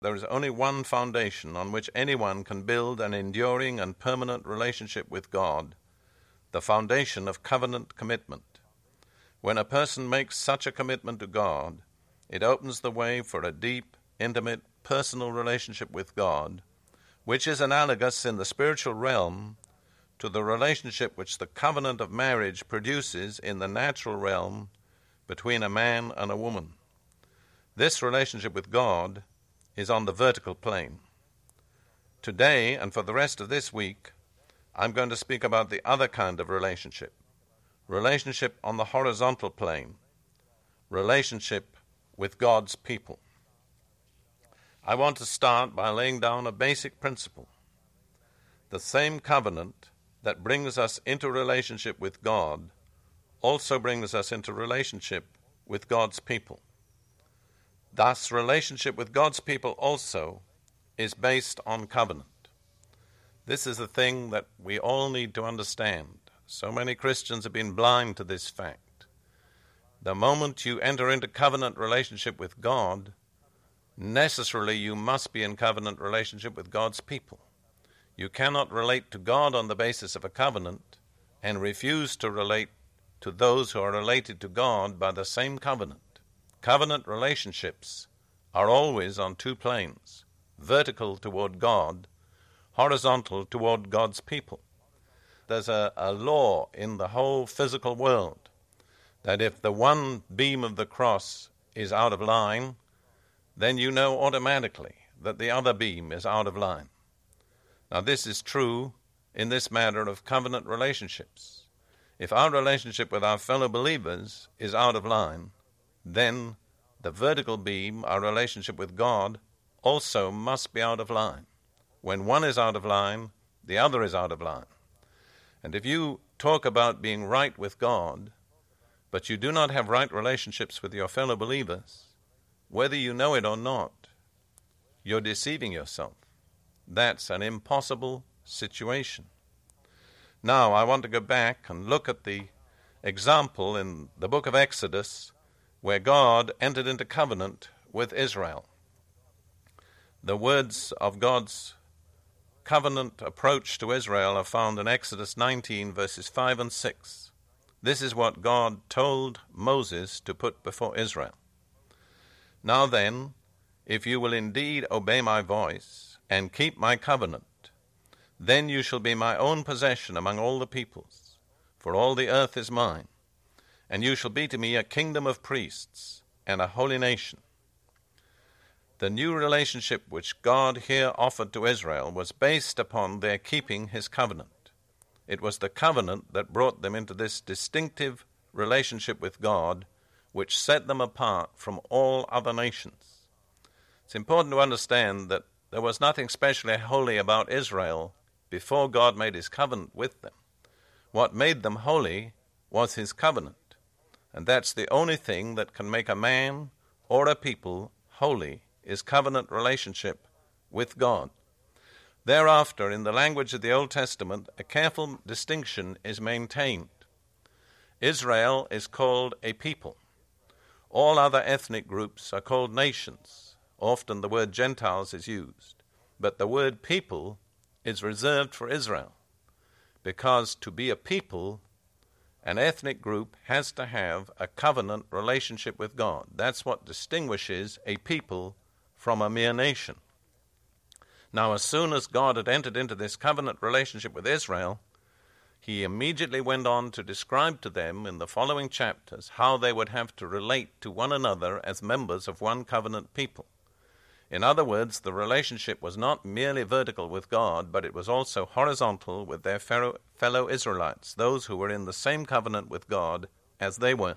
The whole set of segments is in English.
There is only one foundation on which anyone can build an enduring and permanent relationship with God the foundation of covenant commitment. When a person makes such a commitment to God, it opens the way for a deep, intimate, personal relationship with God, which is analogous in the spiritual realm to the relationship which the covenant of marriage produces in the natural realm between a man and a woman. This relationship with God is on the vertical plane. Today and for the rest of this week, I'm going to speak about the other kind of relationship relationship on the horizontal plane, relationship with God's people. I want to start by laying down a basic principle. The same covenant that brings us into relationship with God also brings us into relationship with God's people. Thus, relationship with God's people also is based on covenant. This is the thing that we all need to understand. So many Christians have been blind to this fact. The moment you enter into covenant relationship with God, necessarily you must be in covenant relationship with God's people. You cannot relate to God on the basis of a covenant and refuse to relate to those who are related to God by the same covenant. Covenant relationships are always on two planes vertical toward God, horizontal toward God's people. There's a, a law in the whole physical world that if the one beam of the cross is out of line, then you know automatically that the other beam is out of line. Now, this is true in this matter of covenant relationships. If our relationship with our fellow believers is out of line, then the vertical beam, our relationship with God, also must be out of line. When one is out of line, the other is out of line. And if you talk about being right with God, but you do not have right relationships with your fellow believers, whether you know it or not, you're deceiving yourself. That's an impossible situation. Now, I want to go back and look at the example in the book of Exodus where God entered into covenant with Israel. The words of God's covenant approach to Israel are found in Exodus 19, verses 5 and 6. This is what God told Moses to put before Israel. Now then, if you will indeed obey my voice and keep my covenant, then you shall be my own possession among all the peoples, for all the earth is mine and you shall be to me a kingdom of priests and a holy nation. The new relationship which God here offered to Israel was based upon their keeping his covenant. It was the covenant that brought them into this distinctive relationship with God, which set them apart from all other nations. It's important to understand that there was nothing specially holy about Israel before God made his covenant with them. What made them holy was his covenant. And that's the only thing that can make a man or a people holy is covenant relationship with God. Thereafter, in the language of the Old Testament, a careful distinction is maintained. Israel is called a people. All other ethnic groups are called nations. Often the word Gentiles is used, but the word people is reserved for Israel, because to be a people an ethnic group has to have a covenant relationship with God. That's what distinguishes a people from a mere nation. Now, as soon as God had entered into this covenant relationship with Israel, he immediately went on to describe to them in the following chapters how they would have to relate to one another as members of one covenant people. In other words, the relationship was not merely vertical with God, but it was also horizontal with their fellow Israelites, those who were in the same covenant with God as they were.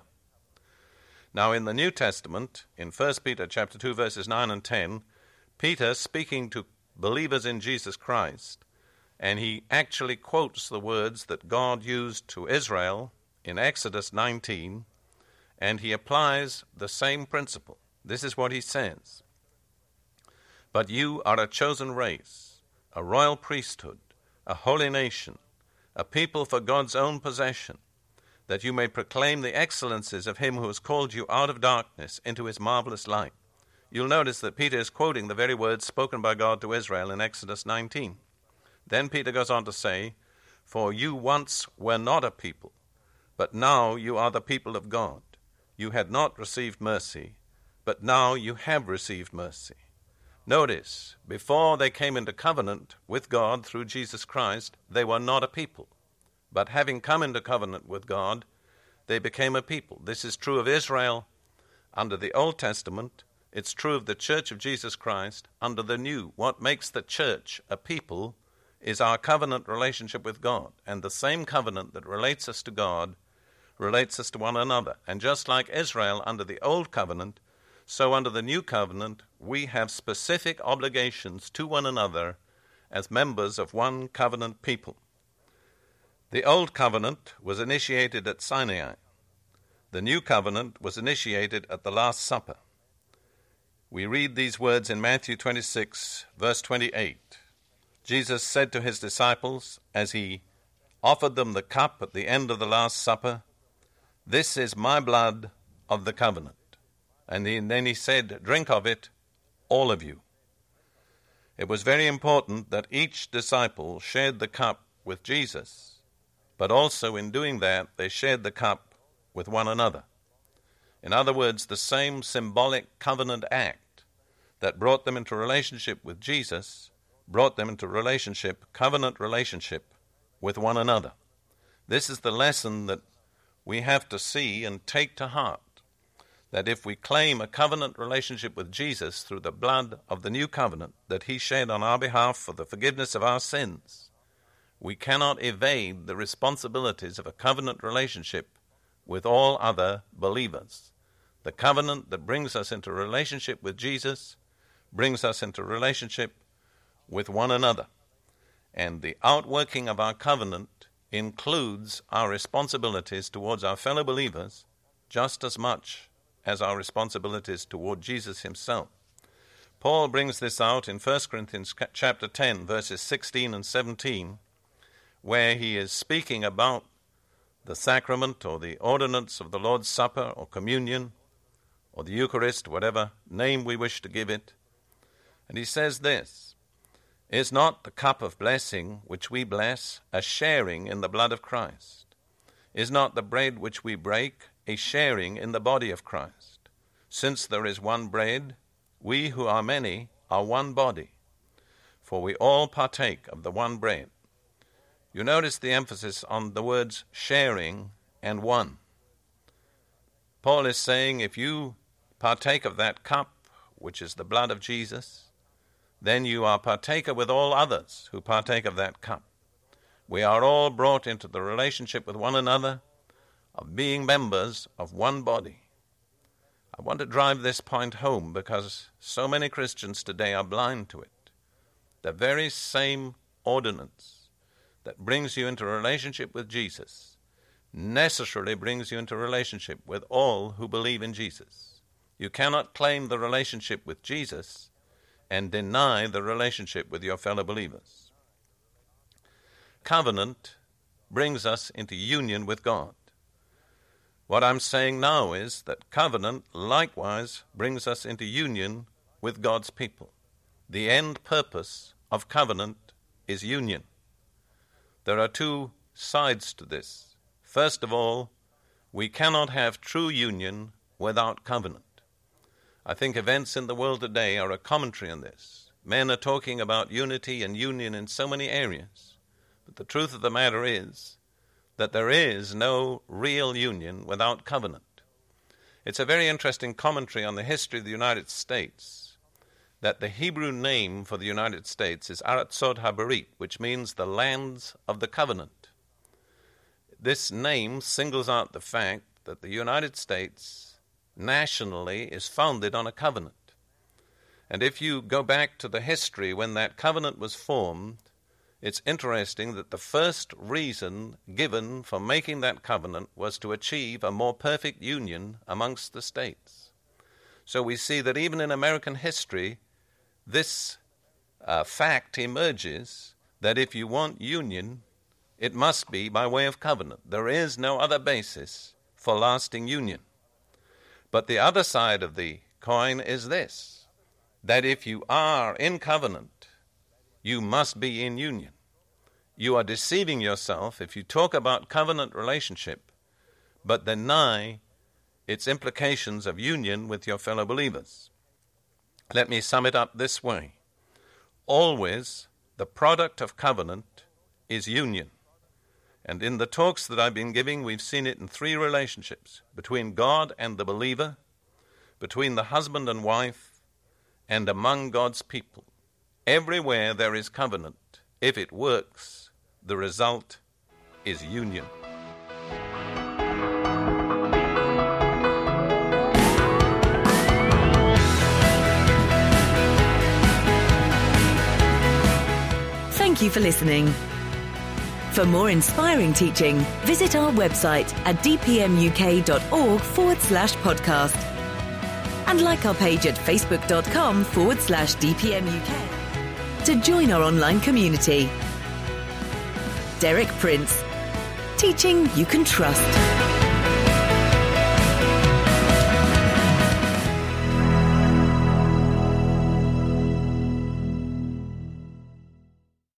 Now in the New Testament, in 1 Peter chapter 2 verses 9 and 10, Peter speaking to believers in Jesus Christ, and he actually quotes the words that God used to Israel in Exodus 19, and he applies the same principle. This is what he says But you are a chosen race, a royal priesthood, a holy nation, a people for God's own possession, that you may proclaim the excellences of him who has called you out of darkness into his marvelous light. You'll notice that Peter is quoting the very words spoken by God to Israel in Exodus 19. Then Peter goes on to say, For you once were not a people, but now you are the people of God. You had not received mercy, but now you have received mercy. Notice, before they came into covenant with God through Jesus Christ, they were not a people. But having come into covenant with God, they became a people. This is true of Israel under the Old Testament. It's true of the Church of Jesus Christ under the New. What makes the church a people is our covenant relationship with God. And the same covenant that relates us to God relates us to one another. And just like Israel under the Old Covenant, so under the New Covenant, we have specific obligations to one another as members of one covenant people. The Old Covenant was initiated at Sinai. The New Covenant was initiated at the Last Supper. We read these words in Matthew 26, verse 28. Jesus said to his disciples as he offered them the cup at the end of the Last Supper, This is my blood of the covenant. And then he said, Drink of it, all of you. It was very important that each disciple shared the cup with Jesus, but also in doing that, they shared the cup with one another. In other words, the same symbolic covenant act that brought them into relationship with Jesus brought them into relationship, covenant relationship with one another. This is the lesson that we have to see and take to heart. That if we claim a covenant relationship with Jesus through the blood of the new covenant that He shed on our behalf for the forgiveness of our sins, we cannot evade the responsibilities of a covenant relationship with all other believers. The covenant that brings us into relationship with Jesus brings us into relationship with one another. And the outworking of our covenant includes our responsibilities towards our fellow believers just as much as our responsibilities toward Jesus himself. Paul brings this out in 1 Corinthians chapter 10 verses 16 and 17 where he is speaking about the sacrament or the ordinance of the Lord's Supper or communion or the Eucharist, whatever name we wish to give it. And he says this is not the cup of blessing which we bless a sharing in the blood of Christ? Is not the bread which we break a sharing in the body of Christ? Since there is one bread, we who are many are one body, for we all partake of the one bread. You notice the emphasis on the words sharing and one. Paul is saying if you partake of that cup, which is the blood of Jesus, then you are partaker with all others who partake of that cup. We are all brought into the relationship with one another of being members of one body. I want to drive this point home because so many Christians today are blind to it. The very same ordinance that brings you into relationship with Jesus necessarily brings you into relationship with all who believe in Jesus. You cannot claim the relationship with Jesus and deny the relationship with your fellow believers. Covenant brings us into union with God. What I'm saying now is that covenant likewise brings us into union with God's people. The end purpose of covenant is union. There are two sides to this. First of all, we cannot have true union without covenant. I think events in the world today are a commentary on this. Men are talking about unity and union in so many areas. But the truth of the matter is that there is no real union without covenant. It's a very interesting commentary on the history of the United States that the Hebrew name for the United States is Aratzot Haberit, which means the lands of the covenant. This name singles out the fact that the United States nationally is founded on a covenant. And if you go back to the history when that covenant was formed, it's interesting that the first reason given for making that covenant was to achieve a more perfect union amongst the states. So we see that even in American history, this uh, fact emerges that if you want union, it must be by way of covenant. There is no other basis for lasting union. But the other side of the coin is this that if you are in covenant, you must be in union. You are deceiving yourself if you talk about covenant relationship but deny its implications of union with your fellow believers. Let me sum it up this way Always, the product of covenant is union. And in the talks that I've been giving, we've seen it in three relationships between God and the believer, between the husband and wife, and among God's people. Everywhere there is covenant. If it works, the result is union. Thank you for listening. For more inspiring teaching, visit our website at dpmuk.org forward slash podcast. And like our page at facebook.com forward slash dpmuk to join our online community. Derek Prince, teaching you can trust.